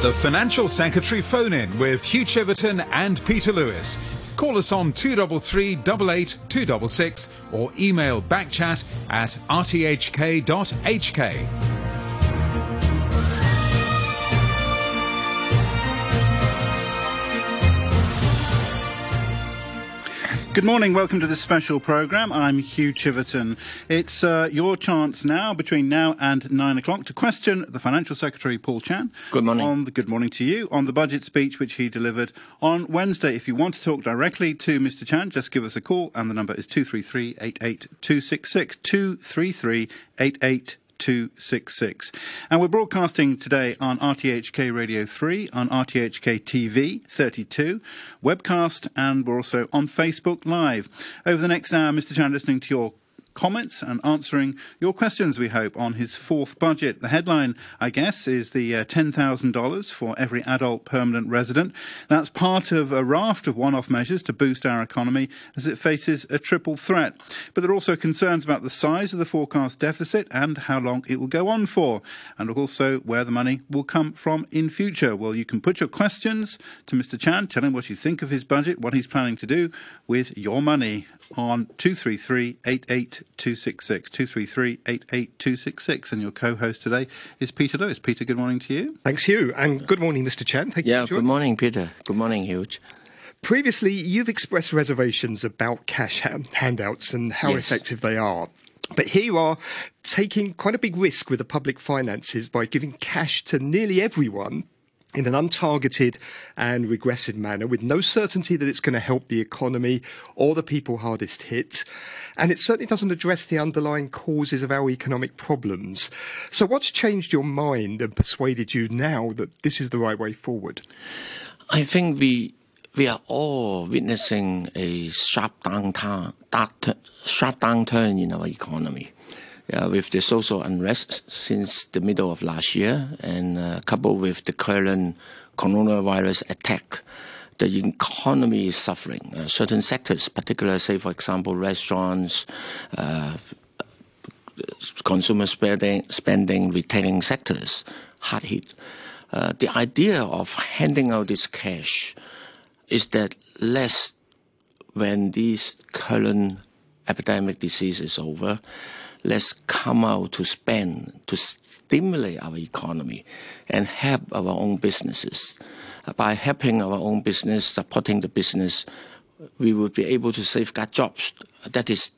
The Financial Secretary phone in with Hugh Chiverton and Peter Lewis. Call us on 233 88 266 or email backchat at rthk.hk. Good morning. Welcome to this special program. I'm Hugh Chiverton. It's uh, your chance now, between now and nine o'clock, to question the Financial Secretary Paul Chan. Good morning. On the, good morning to you on the budget speech which he delivered on Wednesday. If you want to talk directly to Mr. Chan, just give us a call, and the number is 233 233 266. And we're broadcasting today on RTHK Radio 3, on RTHK TV 32, webcast, and we're also on Facebook Live. Over the next hour, Mr. Chan, listening to your comments and answering your questions, we hope, on his fourth budget. The headline, I guess, is the uh, $10,000 for every adult permanent resident. That's part of a raft of one off measures to boost our economy as it faces a triple threat. But there are also concerns about the size of the forecast deficit and how long it will go on for, and also where the money will come from in future. Well, you can put your questions to Mr. Chan, tell him what you think of his budget, what he's planning to do with your money on 233 88266. 233 88266. And your co host today is Peter Lewis. Peter, good morning to you. Thanks, Hugh. And good morning, Mr. Chan. Thank yeah, you. good morning, Peter. Good morning, Hugh. Previously, you've expressed reservations about cash handouts and how Yes. effective they are. But here you are taking quite a big risk with the public finances by giving cash to nearly everyone in an untargeted and regressive manner with no certainty that it's going to help the economy or the people hardest hit. And it certainly doesn't address the underlying causes of our economic problems. So what's changed your mind and persuaded you now that this is the right way forward? I think we we are all witnessing a sharp downturn, sharp downturn in our economy. With the social unrest since the middle of last year, and uh, coupled with the current coronavirus attack, the economy is suffering. Uh, certain sectors, particularly, say for example, restaurants, uh, consumer spending, spending retailing sectors, hard hit. Uh, the idea of handing out this cash is that less when this current epidemic disease is over, let's come out to spend to stimulate our economy and help our own businesses. Uh, By helping our own business, supporting the business, we will be able to safeguard jobs. That is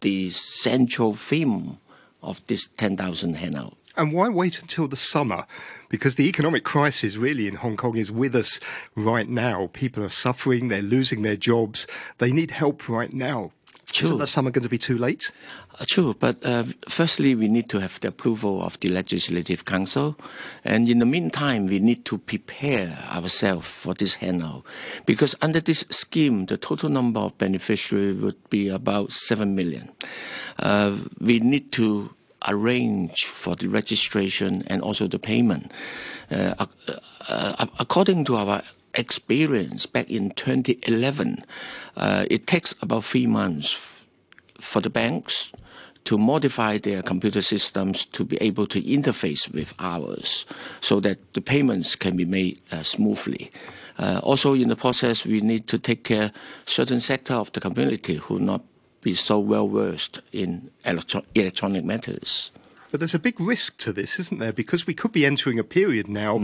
the central theme of this 10,000 handout. And why wait until the summer? Because the economic crisis really in Hong Kong is with us right now. People are suffering, they're losing their jobs, they need help right now. Isn't True. the summer going to be too late? Uh, True, but uh, firstly, we need to have the approval of the Legislative Council. And in the meantime, we need to prepare ourselves for this handout. Because under this scheme, the total number of beneficiaries would be about 7 million. Uh, we need to arrange for the registration and also the payment. Uh, ac- uh, according to our experience back in 2011, uh, it takes about three months for the banks to modify their computer systems to be able to interface with ours so that the payments can be made uh, smoothly. Uh, also, in the process, we need to take care certain sector of the community who not be so well versed in electro- electronic matters. But there's a big risk to this, isn't there? Because we could be entering a period now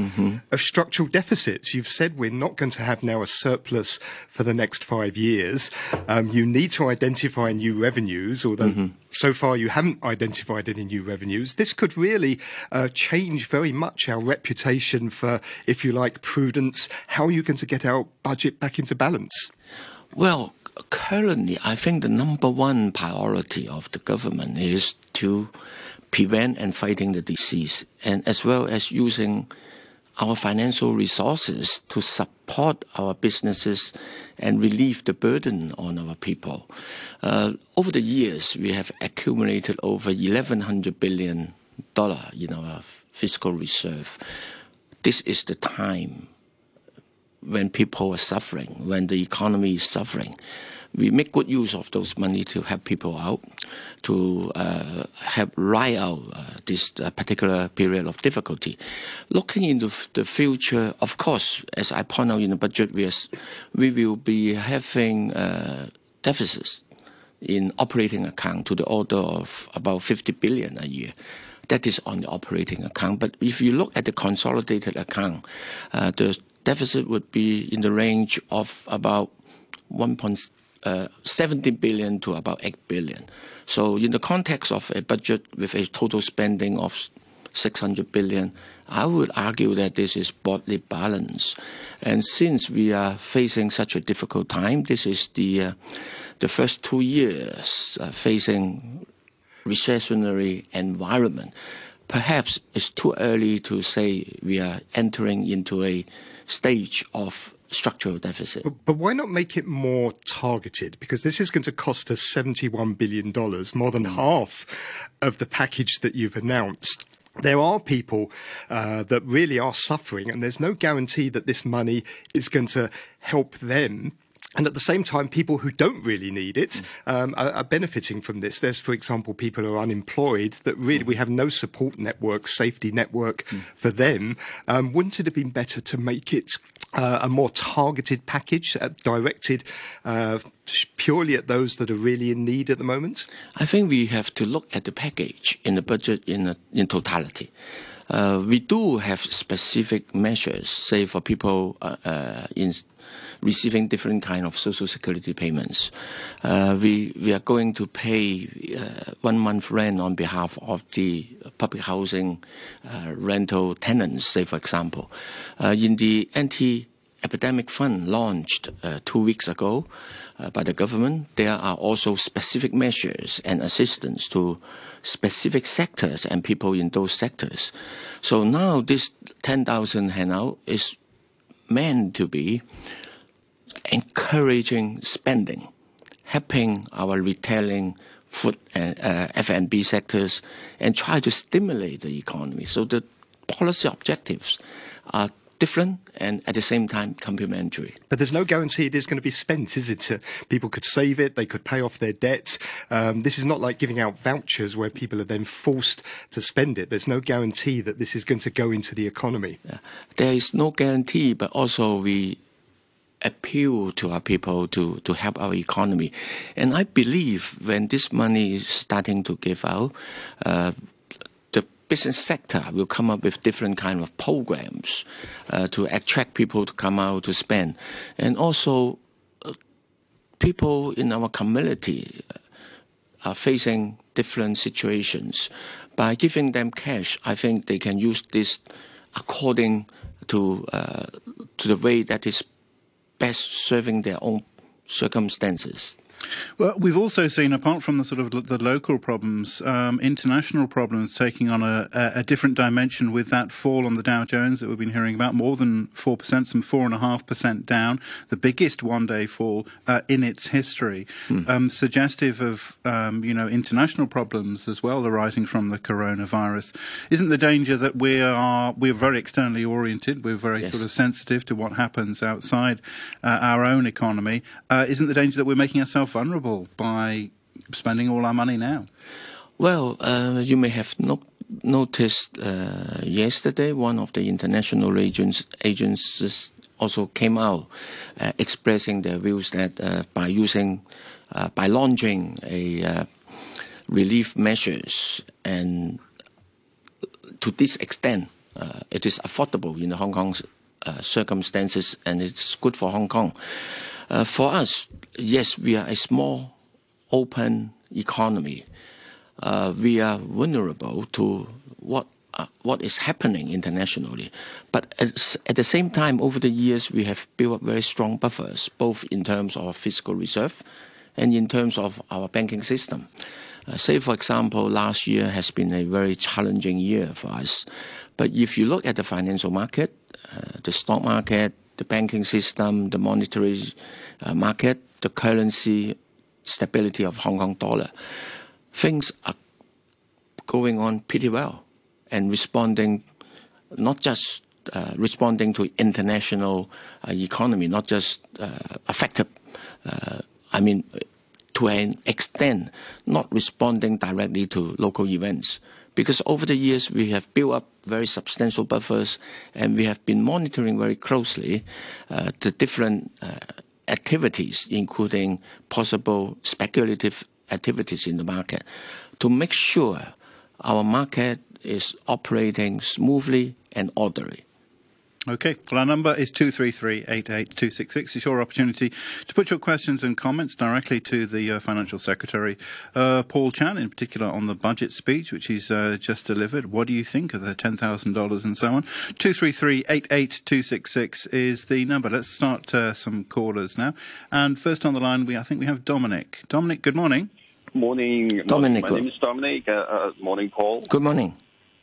of structural deficits. You've said we're not going to have now a surplus for the next five years. Um, you need to identify new revenues, although so far you haven't identified any new revenues. This could really uh, change very much our reputation for, if you like, prudence. How are you going to get our budget back into balance? Well, currently, I think the number one priority of the government is to prevent and fighting the disease, and as well as using our financial resources to support our businesses and relieve the burden on our people. Uh, over the years, we have accumulated over 1,100 billion dollar in our fiscal reserve. This is the time when people are suffering, when the economy is suffering, we make good use of those money to help people out, to uh, help ride out uh, this uh, particular period of difficulty. Looking into the future, of course, as I point out in the budget, we, are, we will be having uh, deficits in operating account to the order of about 50 billion a year. That is on the operating account. But if you look at the consolidated account, uh, the deficit would be in the range of about 1.70 uh, billion to about 8 billion. So in the context of a budget with a total spending of 600 billion, I would argue that this is broadly balanced. And since we are facing such a difficult time, this is the uh, the first two years uh, facing recessionary environment. Perhaps it's too early to say we are entering into a stage of structural deficit. But, but, why not make it more targeted? Because this is going to cost us $71 billion, more than mm. half of the package that you've announced. There are people uh, that really are suffering, and there's no guarantee that this money is going to help them and at the same time, people who don't really need it um, are, are, benefiting from this. There's, for example, people who are unemployed that really we have no support network, safety network mm. for them. Um, wouldn't it have been better to make it uh, a more targeted package uh, directed uh, purely at those that are really in need at the moment? I think we have to look at the package in the budget in, a, in totality. Uh, we do have specific measures, say for people uh, uh, in receiving different kind of social security payments. Uh, we we are going to pay uh, one month rent on behalf of the public housing uh, rental tenants. Say for example, uh, in the anti-epidemic fund launched uh, two weeks ago uh, by the government, there are also specific measures and assistance to specific sectors and people in those sectors. So now this 10,000 handout is meant to be encouraging spending, helping our retailing, food and uh, F&B sectors, and try to stimulate the economy. So the policy objectives are different and at the same time complementary. But there's no guarantee it is going to be spent, is it? Uh, people could save it, they could pay off their debt. Um, this is not like giving out vouchers where people are then forced to spend it. There's no guarantee that this is going to go into the economy. Yeah. There is no guarantee, but also we appeal to our people to, to help our economy. And I believe when this money is starting to give out, uh, the business sector will come up with different kind of programs uh, to attract people to come out to spend. And also, uh, people in our community uh, are facing different situations. By giving them cash, I think they can use this according to uh, to the way that is best serving their own circumstances. Well, we've also seen, apart from the sort of the local problems, um, international problems taking on a, a, different dimension with that fall on the Dow Jones that we've been hearing about, more than 4%, some 4.5% down, the biggest one-day fall uh, in its history, mm. um, suggestive of, um, you know, international problems as well arising from the coronavirus. Isn't the danger that we are, we're very externally oriented, we're very yes. sort of sensitive to what happens outside uh, our own economy, uh, isn't the danger that we're making ourselves vulnerable by spending all our money now? Well, uh, you may have no- noticed uh, yesterday one of the international agents, agencies also came out uh, expressing their views that uh, by using, uh, by launching a uh, relief measures and to this extent, it is affordable in Hong Kong's circumstances and it's good for Hong Kong. For us, yes, we are a small, open economy. Uh, we are vulnerable to what uh, what is happening internationally. But at, at, the same time, over the years, we have built up very strong buffers, both in terms of fiscal reserve and in terms of our banking system. Uh, say, for example, last year has been a very challenging year for us. But if you look at the financial market, uh, the stock market, the banking system, the monetary uh, market, the currency stability of Hong Kong dollar. Things are going on pretty well and responding, not just uh, responding to international uh, economy, not just uh, affected uh, I mean, to an extent, not responding directly to local events. Because over the years, we have built up very substantial buffers and we have been monitoring very closely uh, the different uh, activities, including possible speculative activities in the market, to make sure our market is operating smoothly and orderly. Okay, well, our number is 233 88266. It's your opportunity to put your questions and comments directly to the uh, Financial Secretary, uh, Paul Chan, in particular on the budget speech, which he's uh, just delivered. What do you think of the $10,000 and so on? 233 88266 is the number. Let's start uh, some callers now. And first on the line, we I think we have Dominic. Dominic, good morning. Morning. Dominic. My name is Dominic. Uh, uh, morning, Paul. Good morning.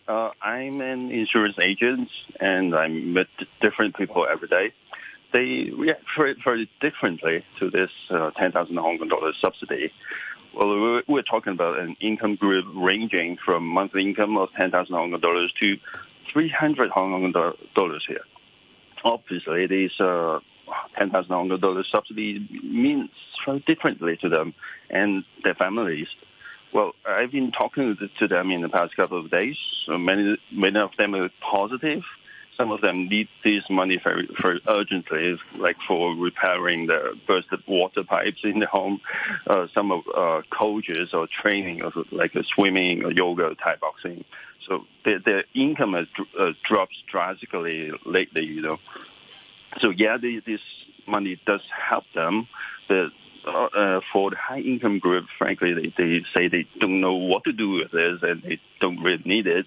Uh, I'm an insurance agent, and I meet different people every day. They react very, very differently to this uh, 10,000 Hong Kong dollars subsidy. Well, we're, talking about an income group ranging from monthly income of 10,000 Hong Kong dollars to 300 Hong Kong dollars here. Obviously, these uh, 10,000 Hong Kong dollars subsidy means very differently to them and their families. Well, I've been talking to them in the past couple of days. So many, many of them are positive. Some of them need this money very, very urgently, like for repairing the bursted water pipes in the home. Uh, some of uh, coaches or training, of like swimming or yoga, Thai boxing. So their, their income has uh, dropped drastically lately, you know. So yeah, this money does help them. The uh, for the high income group, frankly, they, they say they don't know what to do with this and they don't really need it.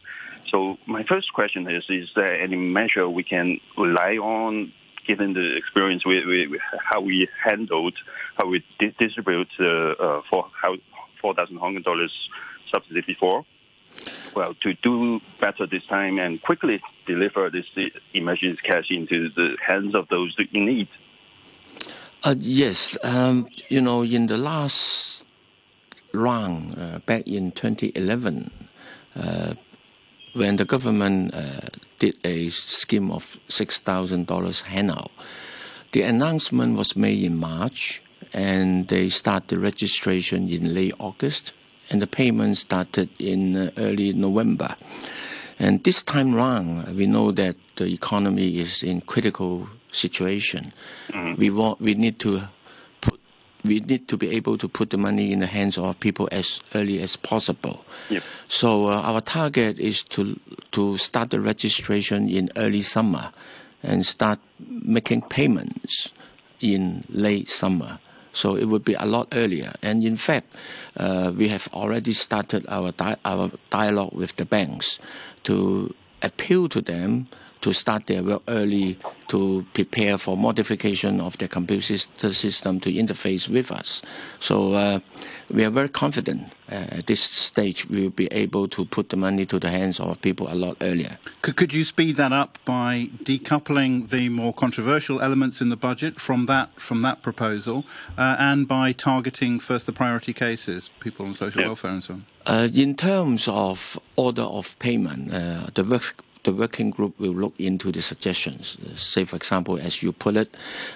So my first question is, is there any measure we can rely on given the experience with, how we handled, how we di- distribute uh, uh, for how 4,000 Hong Kong dollars subsidy before? Well, to do better this time and quickly deliver this emergency cash into the hands of those in need. Uh, yes, um, you know, in the last round uh, back in 2011, uh, when the government uh, did a scheme of $6,000 handout, the announcement was made in March, and they start the registration in late August, and the payment started in uh, early November. And this time round, we know that the economy is in critical situation. Mm-hmm. We want we need to put we need to be able to put the money in the hands of people as early as possible. Yep. So uh, our target is to to start the registration in early summer and start making payments in late summer. So it would be a lot earlier. And in fact, uh, we have already started our di- our dialogue with the banks to appeal to them to start their work early to prepare for modification of their computer system to interface with us. So uh, we are very confident uh, at this stage we will be able to put the money to the hands of people a lot earlier. Could, could you speed that up by decoupling the more controversial elements in the budget from that from that proposal, uh, and by targeting first the priority cases, people on social welfare and so on? Uh, in terms of order of payment, uh, the work the working group will look into the suggestions. Say, for example, as you put it,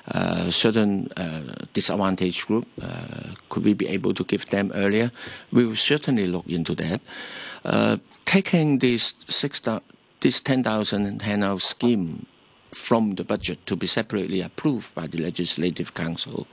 uh, certain uh, disadvantaged group, uh, could we be able to give them earlier? We will certainly look into that. Uh, taking this six, this 10,000 handout scheme from the budget to be separately approved by the Legislative Council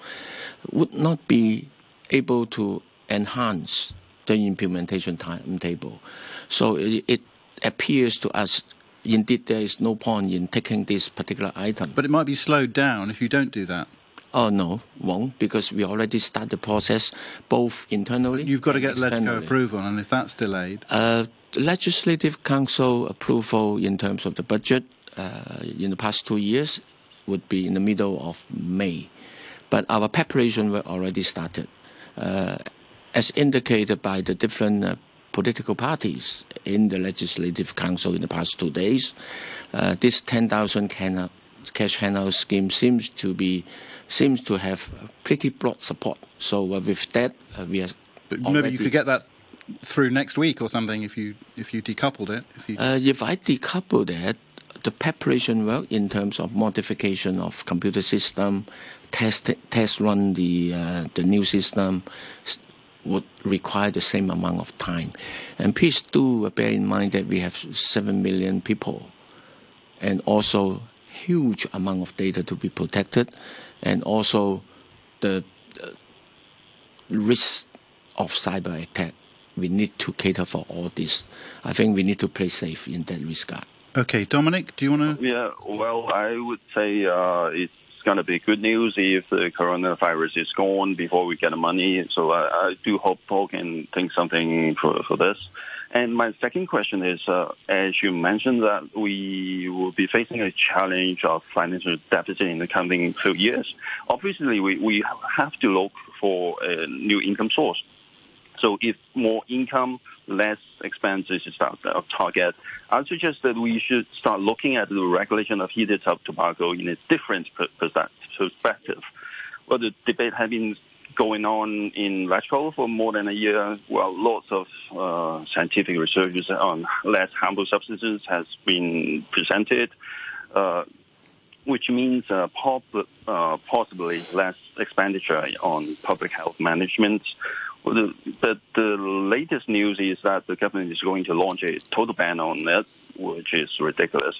would not be able to enhance the implementation timetable. So it, it appears to us indeed there is no point in taking this particular item. But it might be slowed down if you don't do that. Oh no, won't because we already start the process both internally. You've got to get. LegCo approval, and if that's delayed, uh, legislative council approval in terms of the budget uh, in the past two years would be in the middle of May, but our preparation work already started, uh, as indicated by the different uh, political parties in the Legislative Council in the past two days. Uh, this 10,000 cash handout scheme seems to be seems to have pretty broad support. So uh, with that, uh, we are. But maybe you could get that through next week or something if you if you decoupled it. If you uh, if I decouple that, the preparation work in terms of modification of computer system, test test run the uh, the new system would require the same amount of time. And please do bear in mind that we have seven million people, and also huge amount of data to be protected, and also the uh, risk of cyber attack. We need to cater for all this. I think we need to play safe in that regard. Okay, Dominic, do you want to? Yeah, well, I would say uh, it's going to be good news if the coronavirus is gone before we get the money. So I, I do hope Paul can think something for, for this. And my second question is, uh, as you mentioned that we will be facing a challenge of financial deficit in the coming few years. Obviously, we, we have to look for a new income source. So if more income, less expenses is target, I would suggest that we should start looking at the regulation of heated tobacco in a different perspective. Well, the debate has been going on in LegCo for more than a year. Well, lots of uh, scientific research on less harmful substances has been presented, uh, which means uh, pop, uh, possibly less expenditure on public health management. Well, the, but the latest news is that the government is going to launch a total ban on it, which is ridiculous.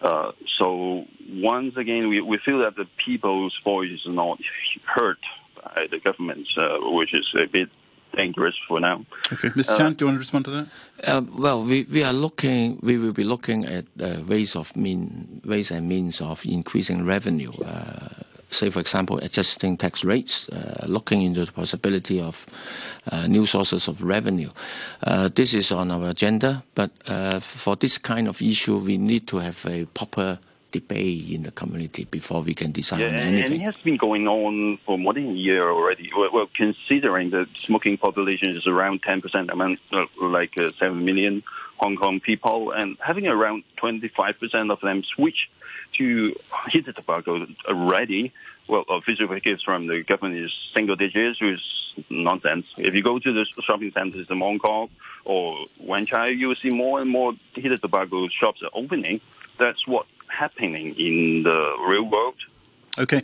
Uh, so once again, we, we feel that the people's voice is not heard by the government, uh, which is a bit dangerous for now. Okay, Mr. Uh, Chan, do you want to respond to that? Uh, well, we, we are looking. We will be looking at uh, ways of mean ways and means of increasing revenue. Say, for example, adjusting tax rates, uh, looking into the possibility of uh, new sources of revenue. Uh, this is on our agenda, but uh, for this kind of issue, we need to have a proper debate in the community before we can decide yeah, on anything. And it has been going on for more than a year already. Well, well considering the smoking population is around 10%, I mean, uh, like uh, 7 million Hong Kong people, and having around 25% of them switch to heated tobacco already, well, official figures from the government is single digits, which is nonsense. If you go to the shopping centers in Hong Kong or Wan Chai, you will see more and more heated tobacco shops are opening. That's what's happening in the real world. Okay.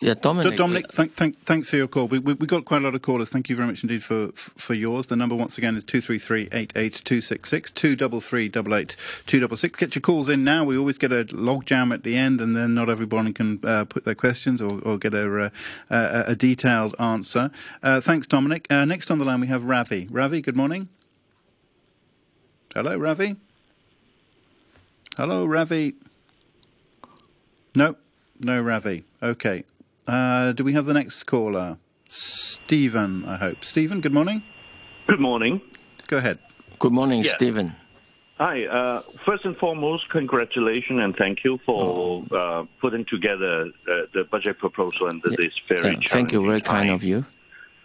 Yeah, Dominic. Dominic, thank, thank, thanks for your call. We, we, we, got quite a lot of callers. Thank you very much indeed for for yours. The number once again is two three three eight eight two six six two double three double eight two double six. Get your calls in now. We always get a log jam at the end, and then not everyone can uh, put their questions or, or get a, uh, a, a detailed answer. Uh, thanks, Dominic. Uh, next on the line we have Ravi. Ravi, good morning. Hello, Ravi. Hello, Ravi. No, no, Ravi. Okay. Uh, do we have the next caller? Stephen, I hope. Stephen, good morning. Good morning. Go ahead. Good morning, yeah. Stephen. Hi. Uh, first and foremost, congratulations and thank you for oh. uh, putting together uh, the budget proposal under yeah. this very yeah, Thank you, very kind time. of you.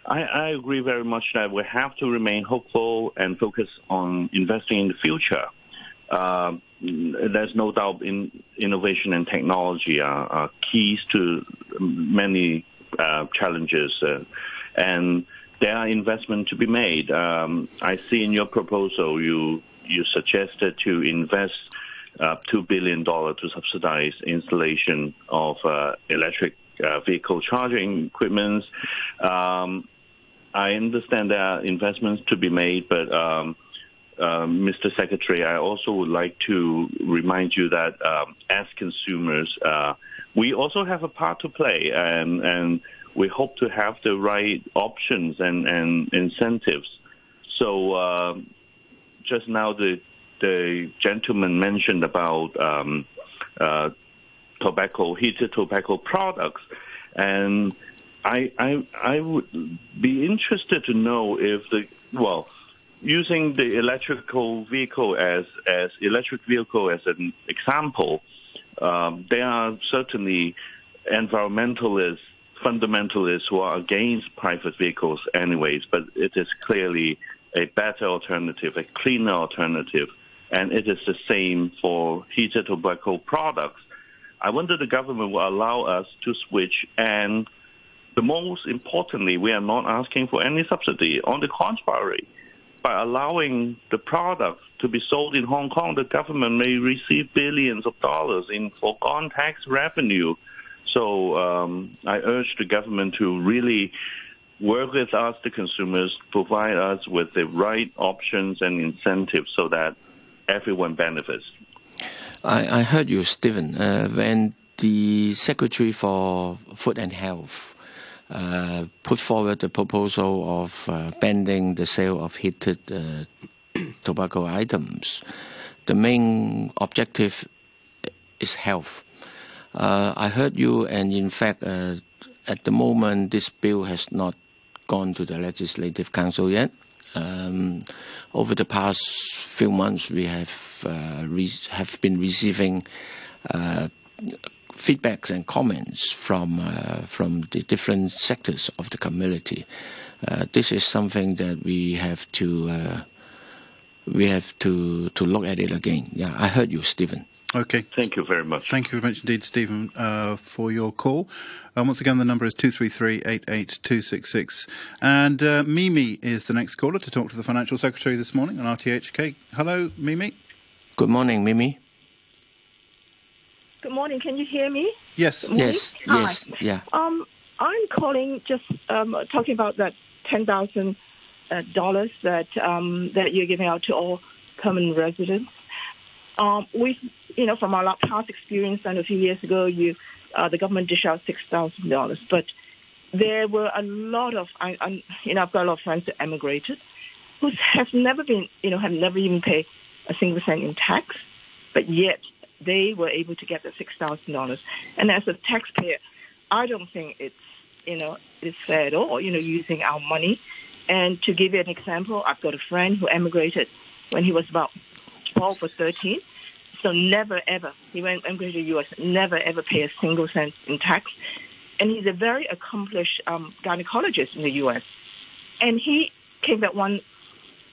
I, I, agree very much that we have to remain hopeful and focus on investing in the future. Uh, there's no doubt in innovation and technology are, are keys to many uh, challenges, uh, and there are investments to be made. Um, I see in your proposal you you suggested to invest uh, two billion dollars to subsidize installation of uh, electric uh, vehicle charging equipment. Um, I understand there are investments to be made, but um, um, Mr. Secretary, I also would like to remind you that um, as consumers, uh, we also have a part to play, and, and we hope to have the right options and, and incentives. So uh, just now, the the gentleman mentioned about um, uh, tobacco, heated tobacco products, and I, I I would be interested to know if the well using the electrical vehicle as as electric vehicle as an example, um, there are certainly environmentalists, fundamentalists who are against private vehicles, anyways. But it is clearly a better alternative, a cleaner alternative, and it is the same for heated tobacco products. I wonder the government will allow us to switch and the most importantly, we are not asking for any subsidy. On the contrary, by allowing the product to be sold in Hong Kong, the government may receive billions of dollars in foregone tax revenue. So um, I urge the government to really work with us, the consumers, provide us with the right options and incentives so that everyone benefits. I, I heard you, Stephen, uh, when the Secretary for Food and Health put forward the proposal of uh, banning the sale of heated uh, tobacco items. The main objective is health. Uh, I heard you, and in fact, uh, at the moment, this bill has not gone to the Legislative Council yet. Um, over the past few months, we have uh, have been receiving uh, feedbacks and comments from uh, from the different sectors of the community. Uh, this is something that we have to uh, we have to to look at it again. Yeah, I heard you, Stephen. Okay. Thank you very much. Thank you very much indeed, Stephen, uh, for your call. Um, once again, the number is 233-88266. And uh, Mimi is the next caller to talk to the Financial Secretary this morning on RTHK. Hello, Mimi. Good morning, Mimi. Good morning. Can you hear me? Yes. Yes. Hi. Yes. Yeah. Um, I'm calling just um, talking about that ten thousand uh, dollars that um, that you're giving out to all permanent residents. Um, we, you know, from our past experience, and a few years ago, you, uh, the government dished out six thousand dollars, but there were a lot of, I, I, you know, I've got a lot of friends that emigrated, who have never been, you know, have never even paid a single cent in tax, but yet they were able to get the six thousand dollars. And as a taxpayer, I don't think it's, you know, it's fair at all. You know, using our money. And to give you an example, I've got a friend who emigrated when he was about 12 or 13. So never ever, he went emigrated to the U.S., never ever pay a single cent in tax. And he's a very accomplished um, gynecologist in the U.S. And he came back one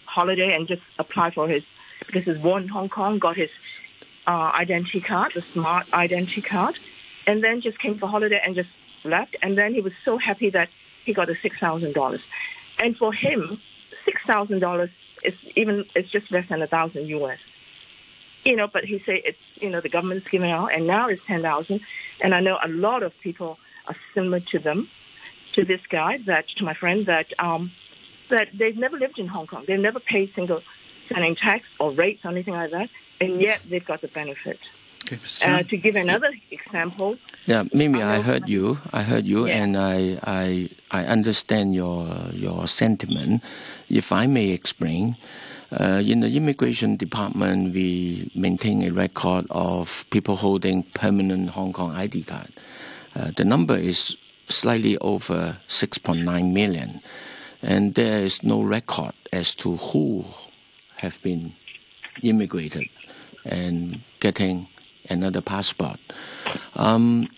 holiday and just applied for his, because he's born in Hong Kong, got his uh, identity card, the smart identity card, and then just came for holiday and just left. And then he was so happy that he got the $6,000. And for him, $6,000 is even, it's just less than a thousand US. You know, but he say it's, you know, the government's giving out and now it's 10,000. And I know a lot of people are similar to them, to this guy, that, to my friend, that, um, that they've never lived in Hong Kong. They've never paid single cent tax or rates or anything like that. And yet they've got the benefit. Okay, Mr. Uh, to give another example, Yeah, Mimi, I I heard you. I heard you, Yeah. and I, I, I understand your your sentiment. If I may explain, uh, in the immigration department, we maintain a record of people holding permanent Hong Kong ID card. Uh, the number is slightly over 6.9 million, and there is no record as to who have been immigrated and getting another passport. Um,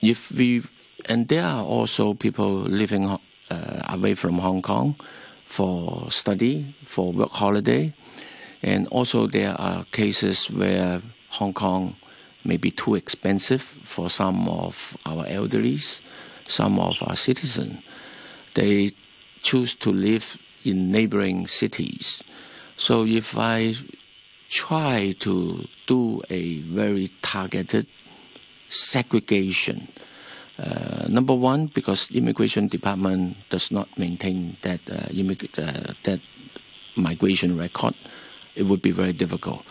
if we and there are also people living uh, away from Hong Kong for study, for work holiday, and also there are cases where Hong Kong may be too expensive for some of our elderlies, some of our citizens. They choose to live in neighboring cities. So if I try to do a very targeted segregation. Uh, number one, because immigration department does not maintain that uh, uh, that migration record, it would be very difficult.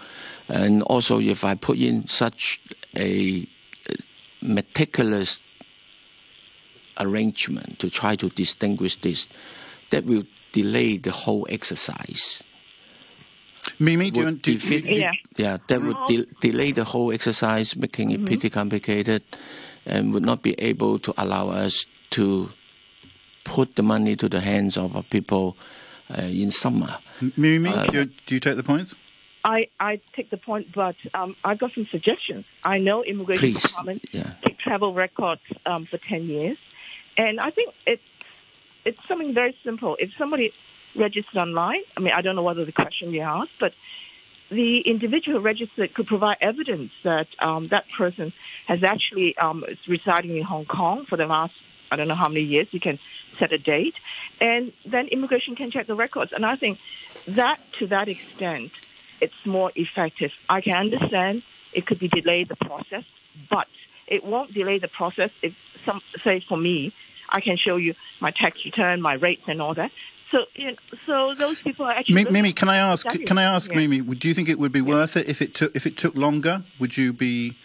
And also, if I put in such a uh, meticulous arrangement to try to distinguish this, that will delay the whole exercise Mimi, do you, would do, you- defeat- do you- yeah. yeah, that would de- delay the whole exercise, making it pretty complicated, and would not be able to allow us to put the money to the hands of our people uh, in summer. Mimi, Uh, do, you, do you take the points? I, I take the point, but um, I've got some suggestions. I know immigration Please, department yeah. keep travel records um, for 10 years. And I think it's, it's something very simple. If somebody registered online, I mean, I don't know whether the question you asked, but the individual registered could provide evidence that um, that person has actually um, is residing in Hong Kong for the last I don't know how many years. You can set a date, and then immigration can check the records. And I think that, to that extent, it's more effective. I can understand it could be delayed the process, but it won't delay the process if some say for me, I can show you my tax return, my rates, and all that. So, you know, so those people are actually. Mimi, can I ask? Can I ask, yeah. Mimi? Do you think it would be yeah. worth it if it took if it took longer? Would you be?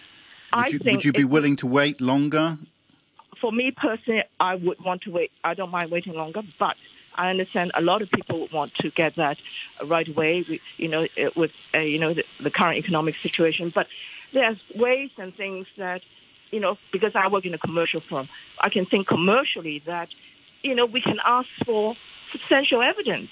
Would you, would you be willing to wait longer? For me personally, I would want to wait. I don't mind waiting longer, but I understand a lot of people want to get that right away. You know, with uh, you know the, the current economic situation, but there's ways and things that you know because I work in a commercial firm, I can think commercially that you know we can ask for substantial evidence,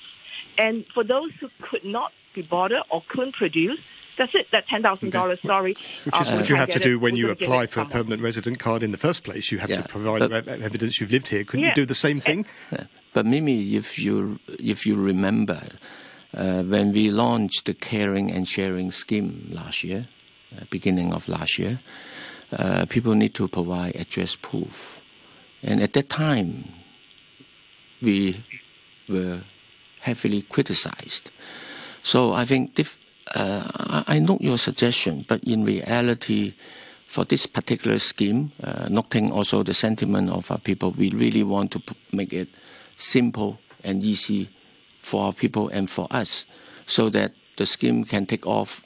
and for those who could not be bothered or couldn't produce, that's it. That ten thousand dollars. Sorry, which is uh, what you have to do it, when you apply for a permanent resident card in the first place. You have yeah, to provide but, evidence you've lived here. Couldn't yeah. you do the same thing? Yeah. But Mimi, if you if you remember, uh, when we launched the caring and sharing scheme last year, uh, beginning of last year, uh, people need to provide address proof, and at that time, we were heavily criticized. So I think if, uh, I note your suggestion, but in reality, for this particular scheme, uh, noting also the sentiment of our people, we really want to make it simple and easy for our people and for us so that the scheme can take off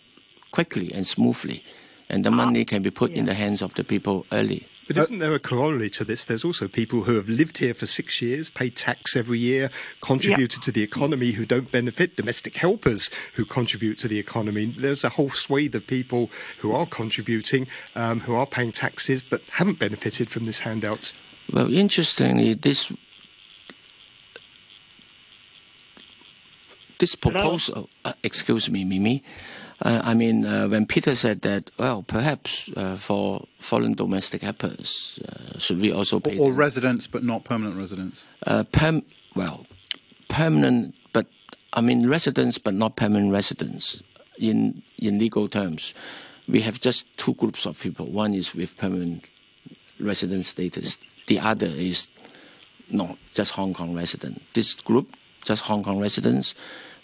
quickly and smoothly and the money can be put yeah. in the hands of the people early. But isn't there a corollary to this? There's also people who have lived here for six years, pay tax every year, contributed to the economy who don't benefit, domestic helpers who contribute to the economy. There's a whole swathe of people who are contributing, um, who are paying taxes, but haven't benefited from this handout. Well, interestingly, this this proposal, uh, excuse me, Mimi, uh, I mean, uh, when Peter said that, well, perhaps uh, for foreign domestic helpers, uh, should we also pay or, or residents but not permanent residents? Uh, perm- well, permanent, but I mean residents but not permanent residents. In in legal terms, we have just two groups of people. One is with permanent resident status. The other is not just Hong Kong resident. This group, just Hong Kong residents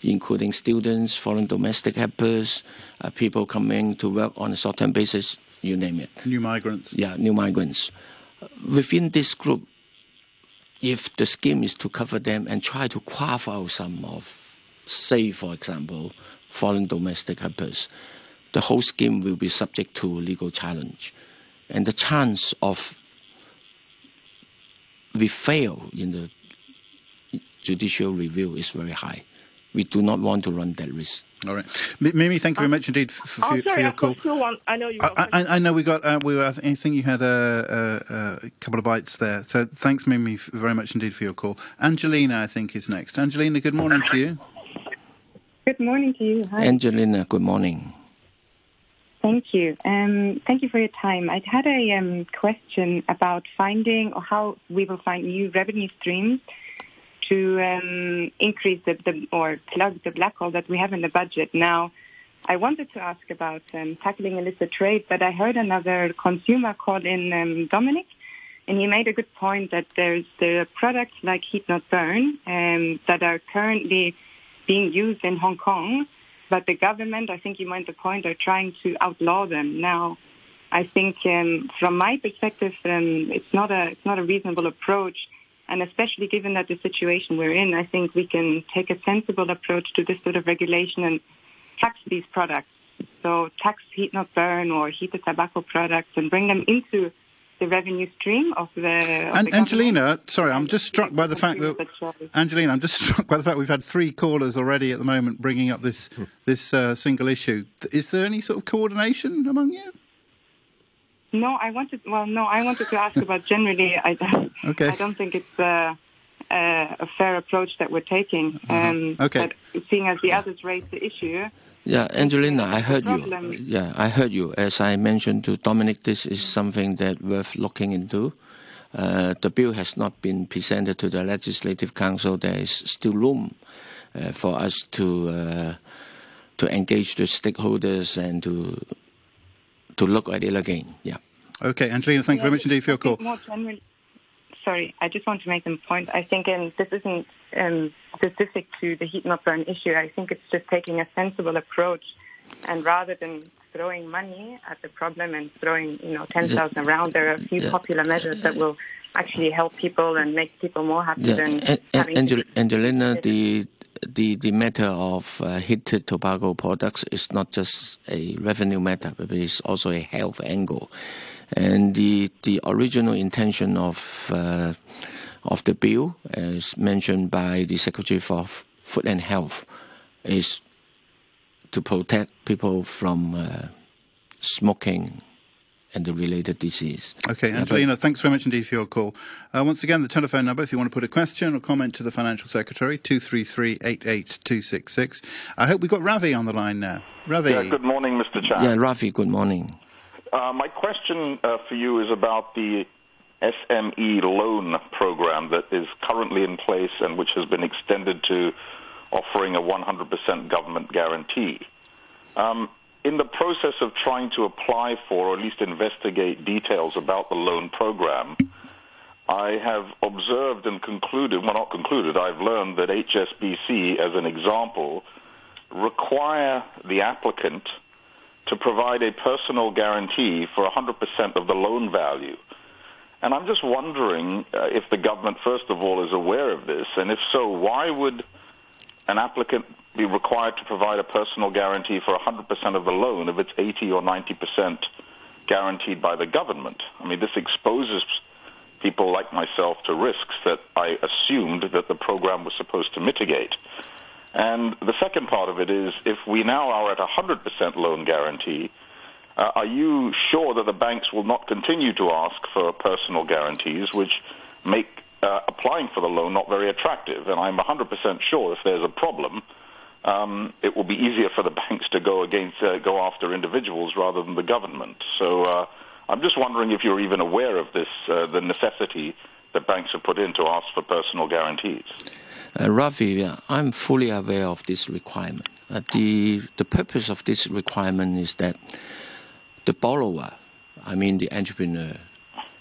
including students, foreign domestic helpers, uh, people coming to work on a short-term basis, you name it. New migrants. Yeah, new migrants. Within this group, if the scheme is to cover them and try to carve out some of, say, for example, foreign domestic helpers, the whole scheme will be subject to legal challenge. And the chance of we fail in the judicial review is very high we do not want to run that risk. All right, Mimi, thank you very much indeed for, for, oh, sorry, for your call. One. I know you. I, I, I, know we got. Uh, we were, I think you had a, a, a, couple of bites there. So thanks, Mimi, very much indeed for your call. Angelina, I think, is next. Angelina, good morning to you. Good morning to you. Hi. Angelina, good morning. Thank you. Um, thank you for your time. I had a um, question about finding or how we will find new revenue streams to um, increase the, the, or plug the black hole that we have in the budget. Now, I wanted to ask about um, tackling illicit trade, but I heard another consumer call in um, Dominic, and he made a good point that there's there are products like Heat Not Burn um, that are currently being used in Hong Kong, but the government, I think you made the point, are trying to outlaw them now. I think um, from my perspective, um, it's not a it's not a reasonable approach and especially given that the situation we're in, I think we can take a sensible approach to this sort of regulation and tax these products. So tax heat not burn or heated tobacco products and bring them into the revenue stream of the. Of and the Angelina, sorry, I'm just struck by the fact that Angelina, I'm just struck by the fact we've had three callers already at the moment bringing up this this uh, single issue. Is there any sort of coordination among you? No, I wanted. Well, no, I wanted to ask about generally. I, okay. I don't think it's a, a, a fair approach that we're taking. Mm-hmm. Um, okay. But seeing as the others raised the issue. Yeah, Angelina, I heard you. Yeah, I heard you. As I mentioned to Dominic, this is something that worth looking into. Uh, the bill has not been presented to the Legislative Council. There is still room uh, for us to uh, to engage the stakeholders and to to look at it again. Yeah. Okay, Angelina, thank you very much indeed for your call. More generally, sorry, I just want to make a point. I think um, this isn't um, specific to the heat not burn issue. I think it's just taking a sensible approach, and rather than throwing money at the problem and throwing you know ten thousand around, there are a few Yeah. popular measures that will actually help people and make people more happy Yeah, than A- A- having Angel- Angelina, the the the matter of uh, heated tobacco products is not just a revenue matter, but it's also a health angle. And the the original intention of uh, of the bill, as mentioned by the Secretary for Food and Health, is to protect people from uh, smoking and the related disease. Okay, Yeah, Angelina, thanks very much indeed for your call. Uh, once again, the telephone number, if you want to put a question or comment to the Financial Secretary, 233-88266. I hope we've got Ravi on the line now. Ravi. Yeah, good morning, Mr. Chan. Yeah, Ravi, good morning. Uh, my question uh, for you is about the SME loan program that is currently in place and which has been extended to offering a 100% government guarantee. Um, in the process of trying to apply for or at least investigate details about the loan program, I have observed and concluded, well not concluded, I've learned that HSBC, as an example, require the applicant to provide a personal guarantee for 100% of the loan value. And I'm just wondering uh, if the government, first of all, is aware of this, and if so, why would an applicant be required to provide a personal guarantee for 100% of the loan if it's 80 or 90% guaranteed by the government? I mean, this exposes people like myself to risks that I assumed that the program was supposed to mitigate. And the second part of it is if we now are at 100% loan guarantee, uh, are you sure that the banks will not continue to ask for personal guarantees, which make uh, applying for the loan not very attractive? And I'm 100% sure if there's a problem, um, it will be easier for the banks to go against uh, go after individuals rather than the government. So uh, I'm just wondering if you're even aware of this, uh, the necessity that banks have put in to ask for personal guarantees. Uh, Ravi, yeah, I'm fully aware of this requirement. Uh, the the purpose of this requirement is that the borrower, I mean the entrepreneur,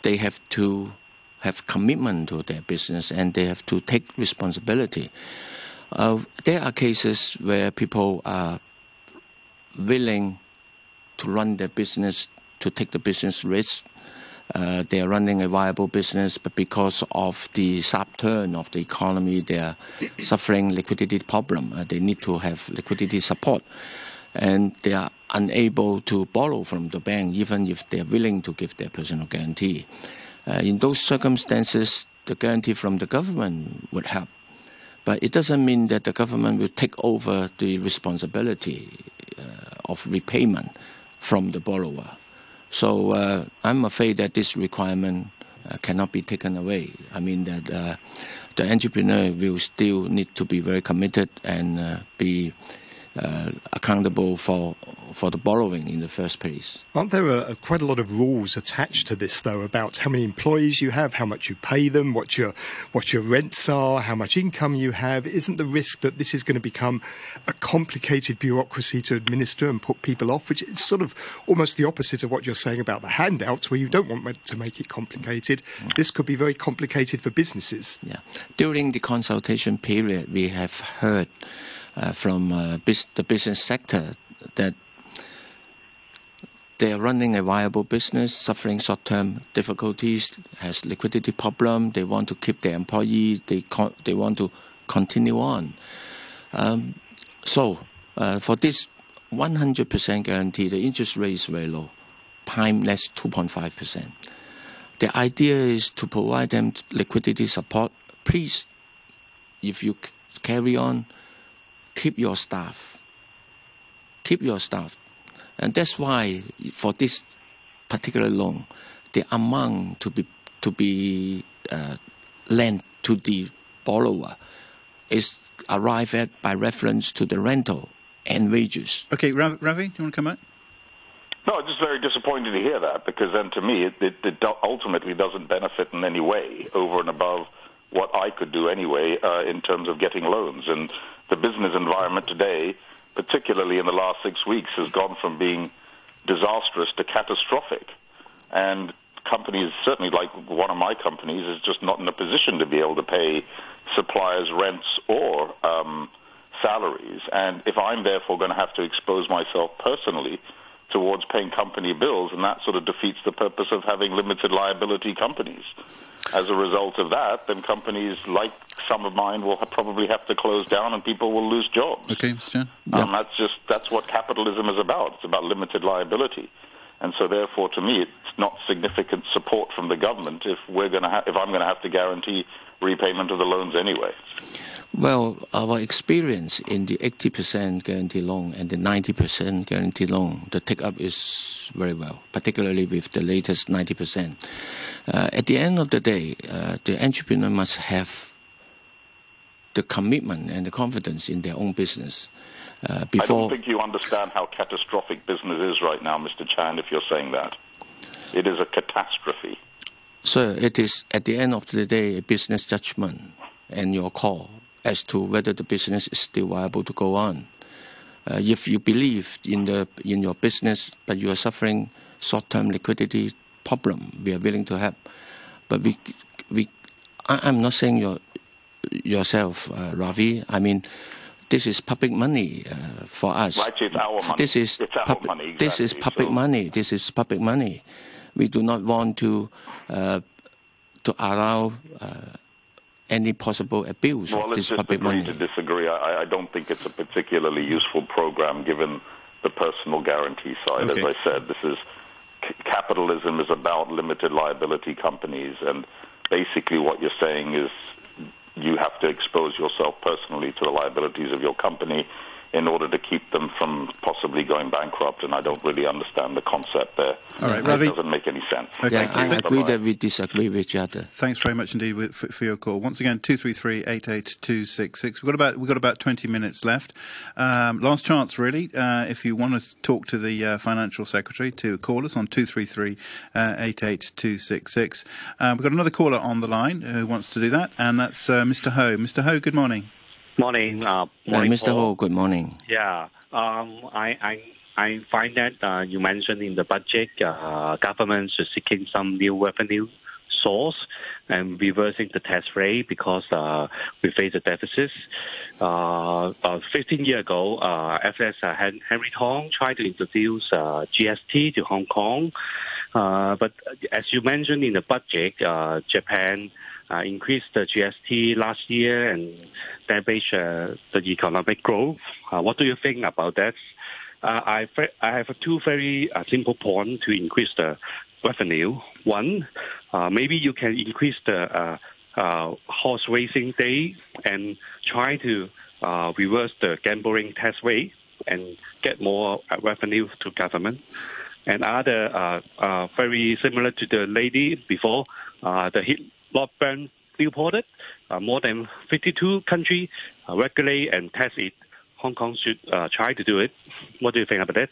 they have to have commitment to their business and they have to take responsibility. Uh, there are cases where people are willing to run their business, to take the business risk. Uh, they are running a viable business, but because of the sharp turn of the economy, they are suffering liquidity problem. Uh, they need to have liquidity support, and they are unable to borrow from the bank, even if they are willing to give their personal guarantee. Uh, in those circumstances, the guarantee from the government would help. But it doesn't mean that the government will take over the responsibility uh, of repayment from the borrower. So uh, I'm afraid that this requirement uh, cannot be taken away. I mean that uh, the entrepreneur will still need to be very committed and uh, be uh, accountable for for the borrowing in the first place. Aren't there a, a, quite a lot of rules attached to this, though, about how many employees you have, how much you pay them, what your what your rents are, how much income you have? Isn't the risk that this is going to become a complicated bureaucracy to administer and put people off? Which is sort of almost the opposite of what you're saying about the handouts, where you don't want to make it complicated. This could be very complicated for businesses. Yeah. During the consultation period, we have heard from uh, the business sector that they are running a viable business, suffering short-term difficulties, has liquidity problem. They want to keep their employee. They want to continue on. Um, so uh, for this 100% guarantee, the interest rate is very low, prime less 2.5%. The idea is to provide them liquidity support. Please, if you carry on, keep your staff. Keep your staff. And that's why for this particular loan, the amount to be to be uh, lent to the borrower is arrived at by reference to the rental and wages. Okay, Ravi, Ravi do you want to come back? No, I'm just very disappointed to hear that because then to me it, it, it ultimately doesn't benefit in any way over and above what I could do anyway uh, in terms of getting loans. And the business environment today, particularly in the last six weeks, has gone from being disastrous to catastrophic. And companies, certainly like one of my companies, is just not in a position to be able to pay suppliers rents or um, salaries. And if I'm therefore going to have to expose myself personally towards paying company bills, and that sort of defeats the purpose of having limited liability companies. As a result of that, then companies like some of mine will probably have to close down, and people will lose jobs. Okay, Mr. Chan. Um, that's just that's what capitalism is about. It's about limited liability. And so, therefore, to me, it's not significant support from the government if we're going to ha- if I'm going to have to guarantee repayment of the loans anyway. Well, our experience in the 80% guarantee loan and the 90% guarantee loan, the take up is very well, particularly with the latest 90%. Uh, at the end of the day, uh, the entrepreneur must have the commitment and the confidence in their own business. Uh, before I don't think you understand how catastrophic business is right now, Mr. Chan, if you're saying that. It is a catastrophe. Sir, it is at the end of the day a business judgment and your call as to whether the business is still viable to go on. Uh, if you believe in the in your business, but you are suffering short-term liquidity problem, we are willing to help. But we we I, am not saying your yourself, uh, Ravi. I mean. This is public money uh, for us. Right, it's our money. This is it's our pub- money. Exactly. This is public money. This is public money. We do not want to uh, to allow uh, any possible abuse well, of this public money. to disagree. I, I, don't think it's a particularly useful program given the personal guarantee side. Okay. As I said, this is c- capitalism is about limited liability companies, and basically what you're saying is you have to expose yourself personally to the liabilities of your company in order to keep them from possibly going bankrupt. And I don't really understand the concept there. All right, it Ravi. doesn't make any sense. Okay. Yeah, I agree Bye-bye. that we disagree with each other. Thanks very much indeed with, for, for your call. Once again, two three three eight eight two six six. We've got about we've got about twenty minutes left. Um, last chance, really. Uh, if you want to talk to the uh, financial secretary, to call us on two three three eight eight two six six. Uh, We've got another caller on the line who wants to do that, and that's uh, Mr. Ho. Mr. Ho, good morning. Morning, uh, Uh, morning Mr. Ho, good morning. Yeah, um, I, I I find that uh, you mentioned in the budget, uh, government is seeking some new revenue source and reversing the tax rate because uh, we face a deficit. Uh, uh, 15 years ago, uh, FS uh, Henry Tong tried to introduce uh, GST to Hong Kong, uh, but as you mentioned in the budget, uh, Japan uh, increased the GST last year and damaged uh, the economic growth. Uh, what do you think about that? Uh, I, have two very uh, simple points to increase the revenue. One, uh, maybe you can increase the uh, uh, horse racing day and try to uh, reverse the gambling tax rate and get more revenue to government. And other very similar to the lady before, the hit lockdown reported, more than 52 countries regulate and tax it. Hong Kong should uh, try to do it. What do you think about that?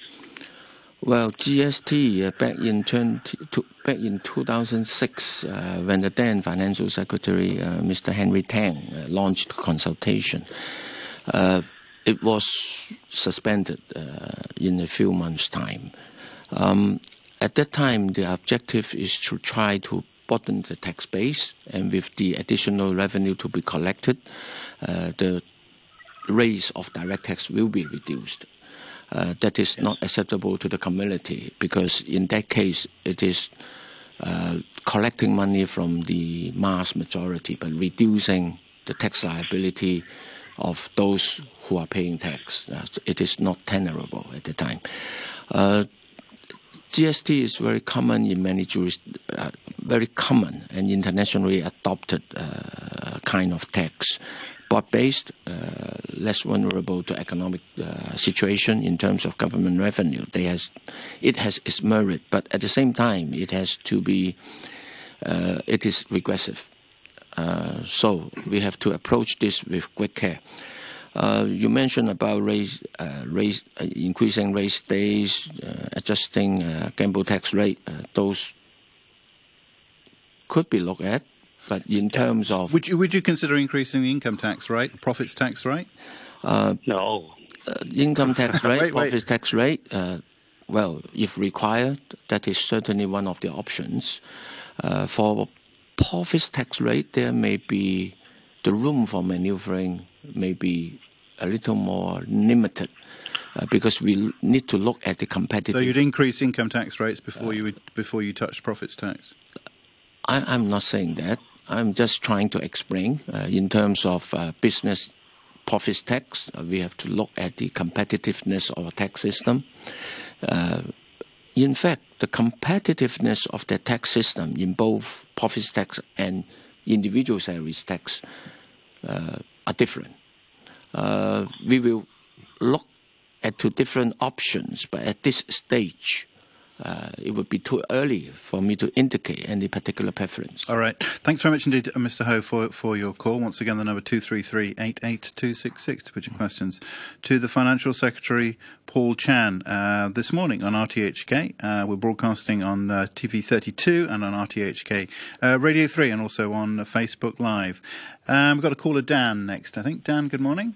Well, GST uh, back in 20, to, back in 2006, uh, when the then Financial Secretary, uh, Mr. Henry Tang, uh, launched consultation, uh, it was suspended in a few months' time. Um, at that time, the objective is to try to broaden the tax base, and with the additional revenue to be collected, the rates of direct tax will be reduced. Uh, that is not acceptable to the community because in that case it is uh, collecting money from the mass majority but reducing the tax liability of those who are paying tax. Uh, it is not tenable at the time. Uh, GST is very common in many juris, uh, very common and internationally adopted uh, kind of tax, but based uh, less vulnerable to economic uh, situation in terms of government revenue. They has, it has its merit, but at the same time, it has to be, uh, it is regressive. So we have to approach this with great care. Uh, you mentioned about raise, uh, raise, uh, increasing raise days, adjusting gamble tax rate. Those could be looked at, but in terms of Would you would you consider increasing the income tax rate, profits tax rate? No. uh, income tax rate, Wait, wait. tax rate, uh, well, if required, that is certainly one of the options. Uh, for profits tax rate, there may be the room for maneuvering may be a little more limited. Uh, because we need to look at the competitive. So you'd increase income tax rates before you would, before you touch profits tax. I, am not saying that. I'm just trying to explain uh, in terms of uh, business profits tax. Uh, we have to look at the competitiveness of a tax system. In fact, the competitiveness of the tax system in both profits tax and individual salaries tax are different. we will look at two different options, but at this stage, uh, it would be too early for me to indicate any particular preference. All right. Thanks very much indeed, uh, Mr. Ho, for, for your call. Once again, the number 233-88266 to put your questions to the Financial Secretary, Paul Chan. Uh, this morning on RTHK, uh, we're broadcasting on uh, TV32 and on RTHK uh, Radio 3 and also on Facebook Live. Um, we've got a caller, Dan, next, I think. Dan, good morning.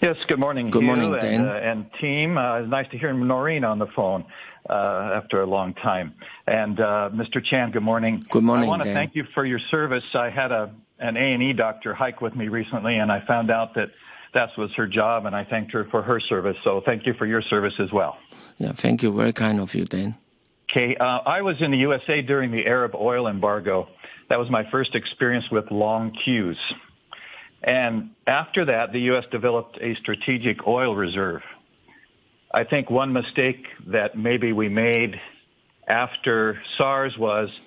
Yes, good morning. Good morning, and, Dan. Uh, and team. Uh, nice to hear Noreen on the phone uh, after a long time. And uh, Mr. Chan, good morning. Good morning. I want to thank you for your service. I had a an A and E doctor hike with me recently, and I found out that that was her job, and I thanked her for her service. So thank you for your service as well. Yeah, thank you. Very kind of you, Dan. Okay, uh, I was in the USA during the Arab oil embargo. That was my first experience with long queues. And after that, the U.S. developed a strategic oil reserve. I think one mistake that maybe we made after SARS was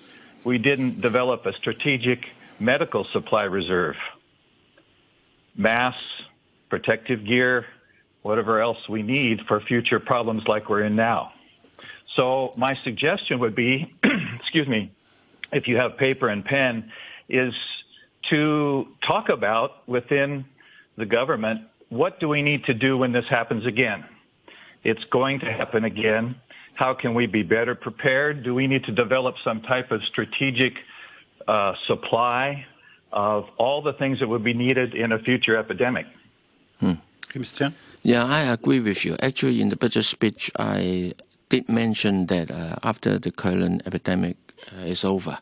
we didn't develop a strategic medical supply reserve. Masks, protective gear, whatever else we need for future problems like we're in now. So my suggestion would be, excuse me, if you have paper and pen, is to talk about within the government what do we need to do when this happens again? It's going to happen again. How can we be better prepared? Do we need to develop some type of strategic uh, supply of all the things that would be needed in a future epidemic? Hmm. Mr. Chan? Yeah, I agree with you. Actually, in the budget speech, I did mention that uh, after the current epidemic uh, is over,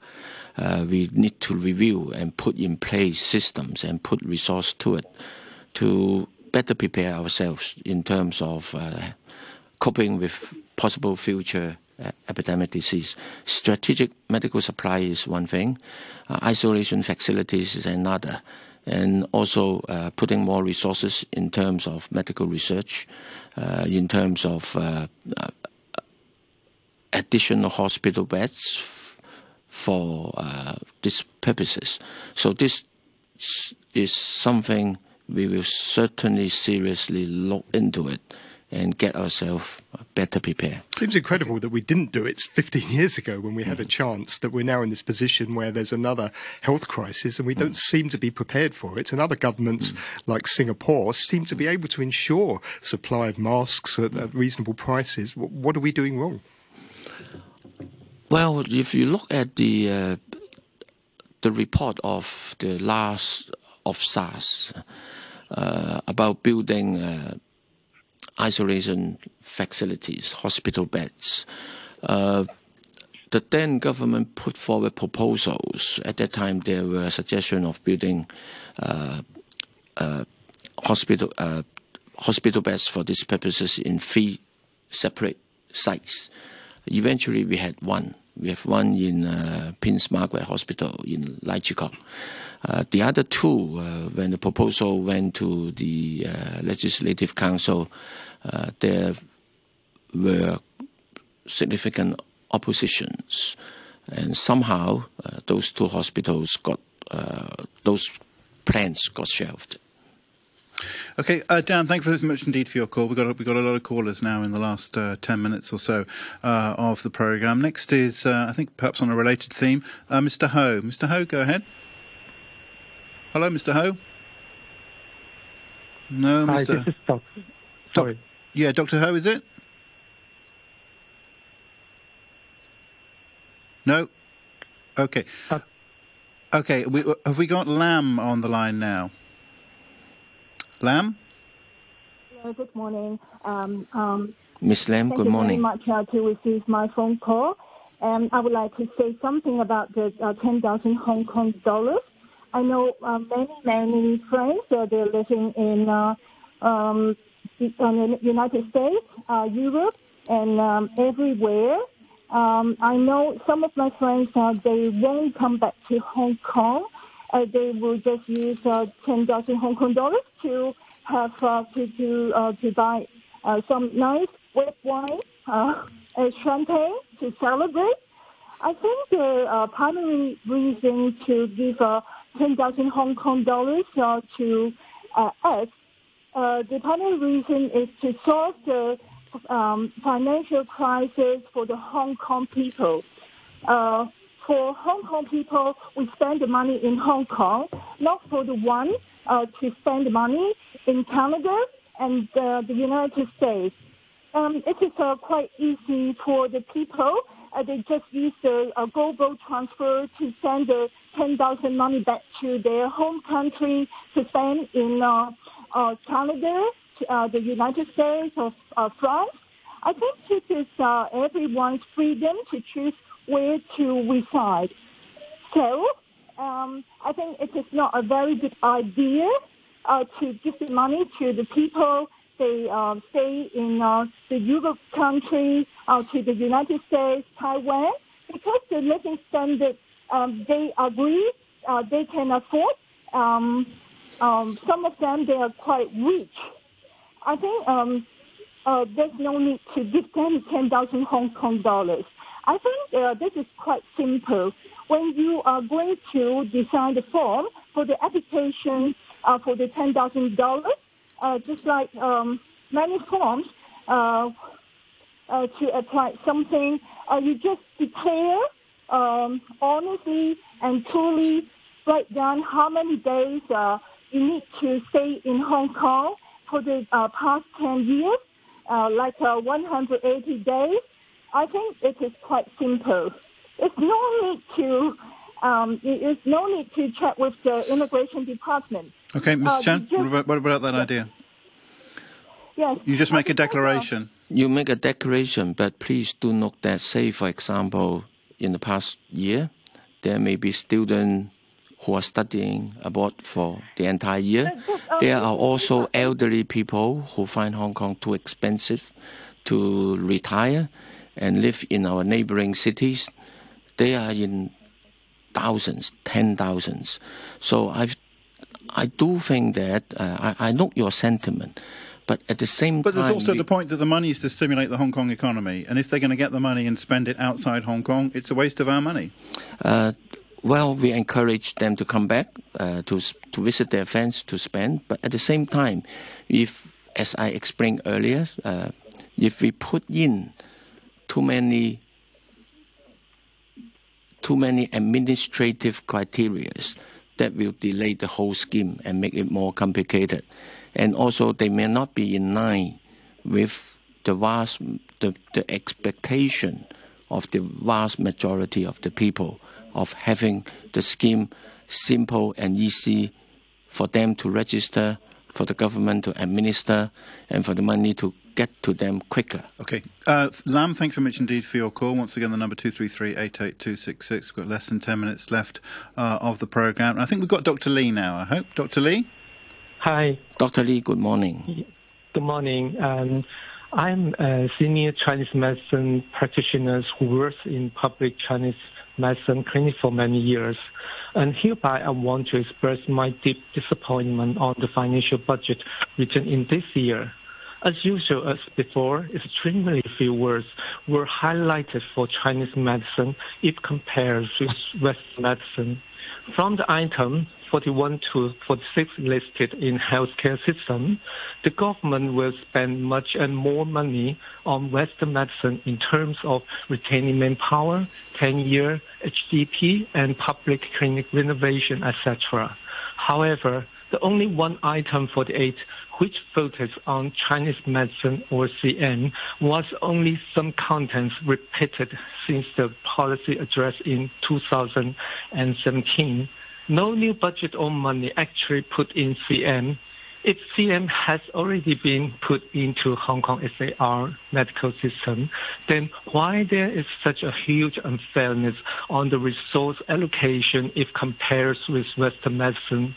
uh, we need to review and put in place systems and put resource to it to better prepare ourselves in terms of uh, coping with possible future uh, epidemic disease. Strategic medical supply is one thing, uh, isolation facilities is another, and also putting more resources in terms of medical research, in terms of additional hospital beds for these purposes. So this is something we will certainly seriously look into it and get ourselves better prepared. Seems incredible that we didn't do it 15 years ago when we had a chance, that we're now in this position where there's another health crisis and we don't mm. seem to be prepared for it. And other governments mm. like Singapore seem to be able to ensure supply of masks at, at reasonable prices. What are we doing wrong? Well, if you look at the uh, the report of the last of SARS about building uh, isolation facilities, hospital beds, uh, the then government put forward proposals. At that time, there were suggestions of building uh, uh, hospital hospital beds for these purposes in three separate sites. Eventually, we had one we have one in uh, Prince Margaret Hospital in Lai Chi Kok. Uh, the other two, uh, when the proposal went to the uh, Legislative Council, uh, there were significant oppositions, and somehow uh, those two hospitals got those plans got shelved. Okay, uh, Dan, thank you very much indeed for your call. We've got, we've got a lot of callers now in the last uh, 10 minutes or so uh, of the programme. Next is, uh, I think, perhaps on a related theme, uh, Mr. Ho. Mr. Ho, go ahead. Hello, Mr. Ho. No, Hi, Mr. this is Doc- Sorry. Doc- yeah, Dr. Ho, is it? No? Okay. Uh, okay, we, have we got Lam on the line now? Lam? Hello, good morning. Um, um, Ms. Lam, Thank good you morning. very much uh, to receive my phone call. And I would like to say something about the uh, 10,000 Hong Kong dollars. I know uh, many, many friends, uh, they're living in uh, um, the United States, uh, Europe, and um, everywhere. Um, I know some of my friends, uh, they won't come back to Hong Kong. Uh, they will just use uh, 10,000 Hong Kong dollars to have uh, to to, uh, to buy uh, some nice red wine, uh, and champagne to celebrate. I think the uh, primary reason to give uh, 10,000 Hong Kong dollars uh, to uh, us, uh, the primary reason is to solve the um, financial crisis for the Hong Kong people. Uh, for Hong Kong people, we spend the money in Hong Kong, not for the one uh, to spend the money in Canada and uh, the United States. Um, it is uh, quite easy for the people. Uh, they just use the uh, global transfer to send the 10,000 money back to their home country to spend in uh, uh, Canada, uh, the United States, or uh, France. I think it is uh, everyone's freedom to choose where to reside. So um, I think it is not a very good idea uh, to give the money to the people they uh, stay in uh, the Europe country, uh, to the United States, Taiwan, because the living standard um, they agree uh, they can afford. Um, um, some of them they are quite rich. I think um, uh, there's no need to give them 10,000 Hong Kong dollars. I think uh, this is quite simple. When you are going to design the form for the application uh, for the $10,000, uh, just like um, many forms uh, uh, to apply something, uh, you just declare um, honestly and truly write down how many days uh, you need to stay in Hong Kong for the uh, past 10 years, like uh, 180 days. I think it is quite simple. It's no need to um, it's no need to check with the immigration department. Okay, Mr. Uh, Chan, you what about, what about that idea? Yes. You just make a declaration. You make a declaration, but please do note that, say, for example, in the past year, there may be students who are studying abroad for the entire year. There are also elderly people who find Hong Kong too expensive to retire and live in our neighboring cities. They are in thousands, ten thousands. So I, I do think that uh, I, I note your sentiment, but at the same But time, But there's also we- the point that the money is to stimulate the Hong Kong economy, and if they're going to get the money and spend it outside Hong Kong, it's a waste of our money. Uh, well, we encourage them to come back uh, to to visit their friends to spend, but at the same time, if, as I explained earlier, uh, if we put in too many too many administrative criterias, that will delay the whole scheme and make it more complicated, and also they may not be in line with the vast the, the expectation of the vast majority of the people of having the scheme simple and easy for them to register, for the government to administer, and for the money to get to them quicker. Okay. Uh, Lam, thanks very much indeed for your call. Once again, the number 233-88266. We've got less than 10 minutes left uh, of the programme. I think we've got Dr. Lee now, I hope. Dr. Lee? Hi. Dr. Lee, good morning. Good morning. Um, I'm a senior Chinese medicine practitioner who works in public Chinese medicine clinic for many years. And hereby I want to express my deep disappointment on the financial budget written in this year. As usual as before, extremely few words were highlighted for Chinese medicine if compared with Western medicine. From the item 41 to 46 listed in healthcare system, the government will spend much and more money on Western medicine in terms of retaining manpower, 10-year HDP, and public clinic renovation, etc. However, the only one item 48 which focused on Chinese medicine or CM was only some contents repeated since the policy address in 2017. No new budget or money actually put in CM. If CM has already been put into Hong Kong SAR medical system, then why there is such a huge unfairness on the resource allocation if compared with Western medicine?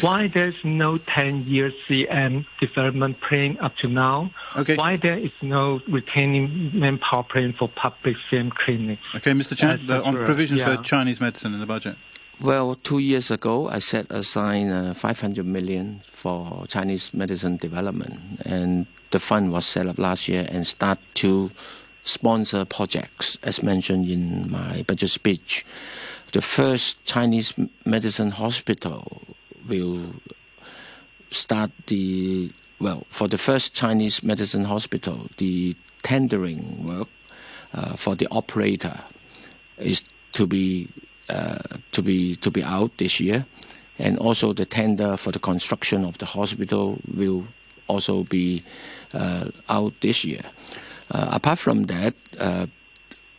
Why there's no 10-year CM development plan up to now? Okay. Why there is no retaining manpower plan for public CM clinics? Okay, Mr. Chan, on provisions Yeah. for Chinese medicine in the budget. Well, two years ago, I set aside uh, 500 million for Chinese medicine development, and the fund was set up last year and start to sponsor projects, as mentioned in my budget speech. The first Chinese medicine hospital will start the well for the first Chinese medicine hospital, the tendering work uh, for the operator is to be to be to be out this year, and also the tender for the construction of the hospital will also be uh, out this year. Uh, apart from that, uh,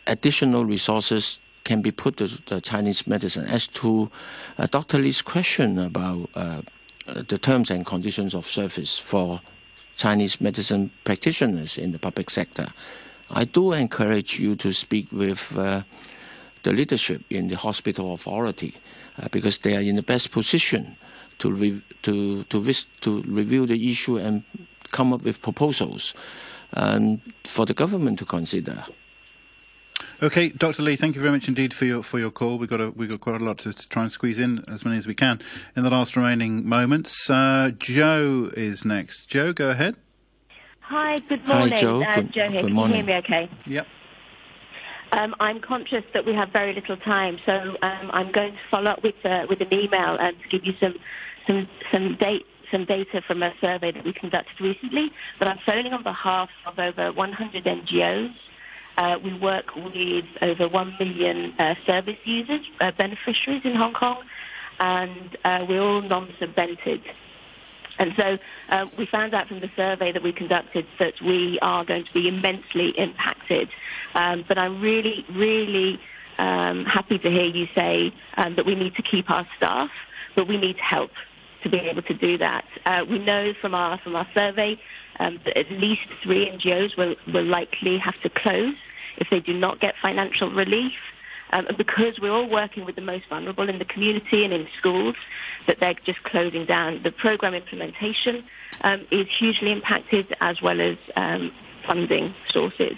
additional resources can be put to the Chinese medicine. As to uh, Dr. Lee's question about uh, uh, the terms and conditions of service for Chinese medicine practitioners in the public sector, I do encourage you to speak with uh, the leadership in the hospital authority uh, because they are in the best position to re- to to, vis- to review the issue and come up with proposals um, for the government to consider. Okay, Dr. Lee, thank you very much indeed for your for your call. We've got a, we've got quite a lot to, to try and squeeze in as many as we can in the last remaining moments. Uh, Joe is next. Joe, go ahead. Hi, good morning. Hi, morning. Joe. Uh, Good- Joe here. good Can you hear me okay? Yep. Um, I'm conscious that we have very little time, so um, I'm going to follow up with uh, with an email and give you some some some some data from a survey that we conducted recently. But I'm phoning on behalf of over 100 NGOs. Uh, we work with over 1 million uh, service users, uh, beneficiaries in Hong Kong, and uh, we're all non-subvented. And so uh, we found out from the survey that we conducted that we are going to be immensely impacted. Um, but I'm really, really um, happy to hear you say um, that we need to keep our staff, but we need help to be able to do that. Uh, we know from our from our survey um, that at least three NGOs will, will likely have to close if they do not get financial relief. Um, and because we're all working with the most vulnerable in the community and in schools, that they're just closing down. The program implementation um, is hugely impacted, as well as um, funding sources.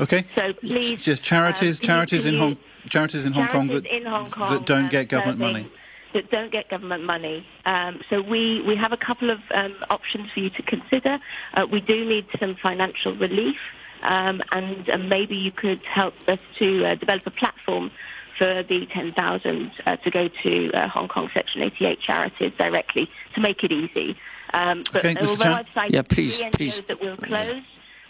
Okay. So please, Just charities, um, charities in Hong charities in Hong Kong that in Hong Kong that don't get government money. That don't get government money. Um, so we, we have a couple of um, options for you to consider. Uh, we do need some financial relief, um, and uh, maybe you could help us to uh, develop a platform for the 10,000 uh, to go to uh, Hong Kong Section 88 charities directly to make it easy. Um, but Okay, Mr. although Chan. I've cited Yeah, please, three NGOs please. that will close,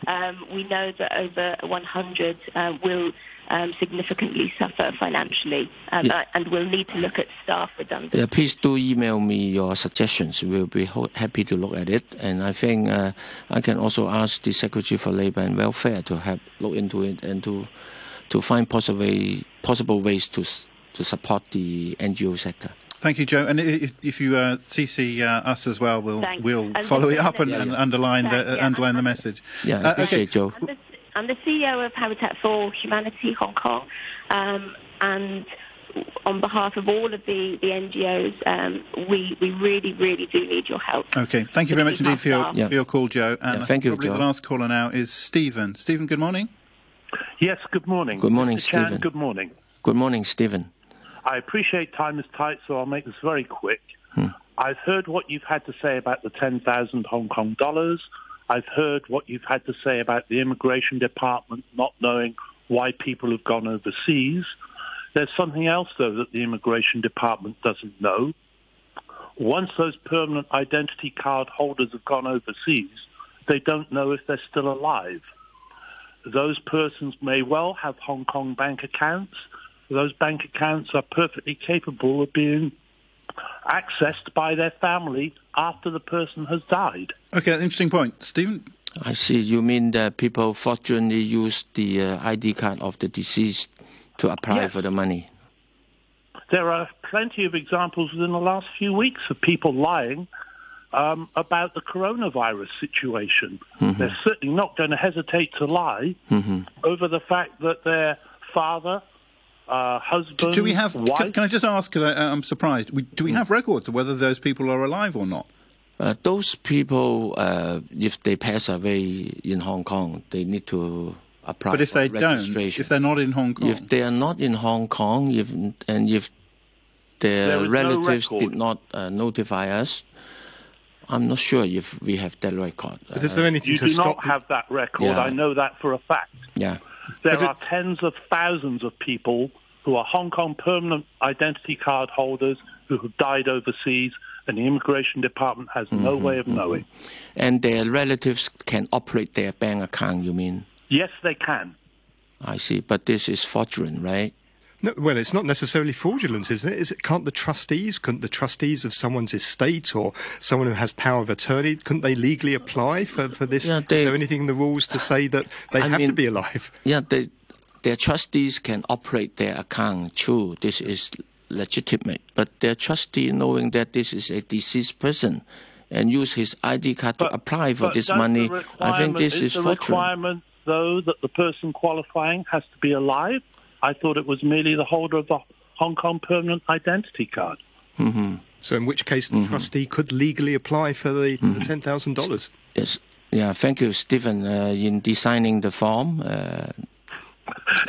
um, we know that over 100 uh, will um, significantly suffer financially, um, Yeah. and will need to look at staff redundancy. Yeah, please do email me your suggestions. We'll be ho- happy to look at it. And I think uh, I can also ask the Secretary for Labour and Welfare to help look into it and to to find possible possible ways to to support the NGO sector. Thank you, Joe. And if, if you uh, CC uh, us as well, we'll Thanks. we'll And follow it up and, to- and underline the uh, yeah. underline the message. Yeah, I Uh, okay. appreciate Joe. I'm the, CEO of Habitat for Humanity Hong Kong, um, and on behalf of all of the, the NGOs, um, we, we really, really do need your help. Okay. Thank you very much indeed for your Yeah. for your call, Joe. And Yeah, thank you, probably Joe. the last caller now is Stephen. Stephen, good morning. Yes, good morning. Good morning, Mr. Chan, Stephen. Good morning. Good morning, Stephen. I appreciate time is tight, so I'll make this very quick. Hmm. I've heard what you've had to say about the 10,000 Hong Kong dollars. I've heard what you've had to say about the immigration department not knowing why people have gone overseas. There's something else, though, that the immigration department doesn't know. Once those permanent identity card holders have gone overseas, they don't know if they're still alive. Those persons may well have Hong Kong bank accounts. Those bank accounts are perfectly capable of being accessed by their family after the person has died. Okay, interesting point, Stephen. I see. You mean that people fortunately use the uh, ID card of the deceased to apply Yes. for the money? There are plenty of examples within the last few weeks of people lying um, about the coronavirus situation. Mm-hmm. They're certainly not going to hesitate to lie Mhm. over the fact that their father, uh, husband, Do we have? wife, Can, can I just ask? I, I'm surprised. We, do we have records of whether those people are alive or not? Uh, those people, uh, if they pass away in Hong Kong, they need to apply. But if for they don't, if they're not in Hong Kong, if they are not in Hong Kong, if and if There their is no relatives did not uh, notify us, I'm not sure if we have that record. But is there anything you to do stop? not have that record. Yeah. I know that for a fact. Yeah. There are tens of thousands of people who are Hong Kong permanent identity card holders who have died overseas, and the immigration department has no Mm-hmm, way of knowing. And their relatives can operate their bank account. You mean? Yes, they can. I see. But this is fraudulent, right? No, well, it's not necessarily fraudulence, isn't it? Is it? Can't the trustees, couldn't the trustees of someone's estate or someone who has power of attorney, couldn't they legally apply for, for this? Yeah, is there anything in the rules to say that they I have to be alive? Yeah, they, their trustees can operate their account. True, this is legitimate. But their trustee, knowing that this is a deceased person, and use his ID card to apply for this money, I think this is is the fraudulent. requirement, though, that the person qualifying has to be alive. I thought it was merely the holder of the Hong Kong permanent identity card. hmm So, in which case, the Mm-hmm. trustee could legally apply for the, for the ten thousand dollars. Yes. Yeah, thank you, Stephen, uh, in designing the form. Uh,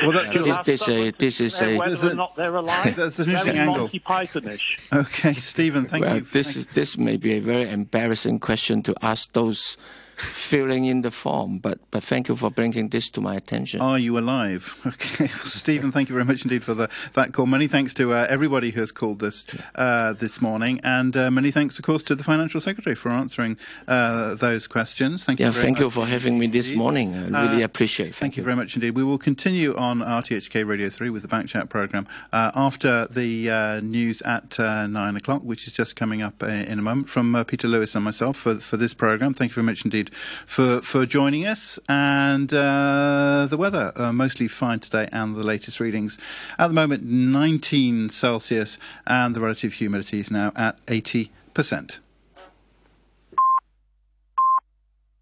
Well, that's- this, that's- this, a, this is Whether a. There's or not they're alive. That's an interesting angle. Pythonish. Okay, Stephen, thank well, you. this is this may be a very embarrassing question to ask those filling in the form, but but thank you for bringing this to my attention. Are you alive? Okay, Stephen, thank you very much indeed for the, that call. Many thanks to uh, everybody who has called this uh, this morning, and uh, many thanks, of course, to the financial secretary for answering uh, those questions. Thank you. yeah, very thank you for having me this morning. I really Uh, appreciate. it. Thank you very much indeed. We will continue on RTHK Radio 3 with the Backchat programme uh, after the uh, news at uh, 9 o'clock, which is just coming up in a moment, from uh, Peter Lewis and myself for, for this programme. Thank you very much indeed for, for joining us. And uh, the weather, uh, mostly fine today, and the latest readings. At the moment, 19 Celsius, and the relative humidity is now at 80%.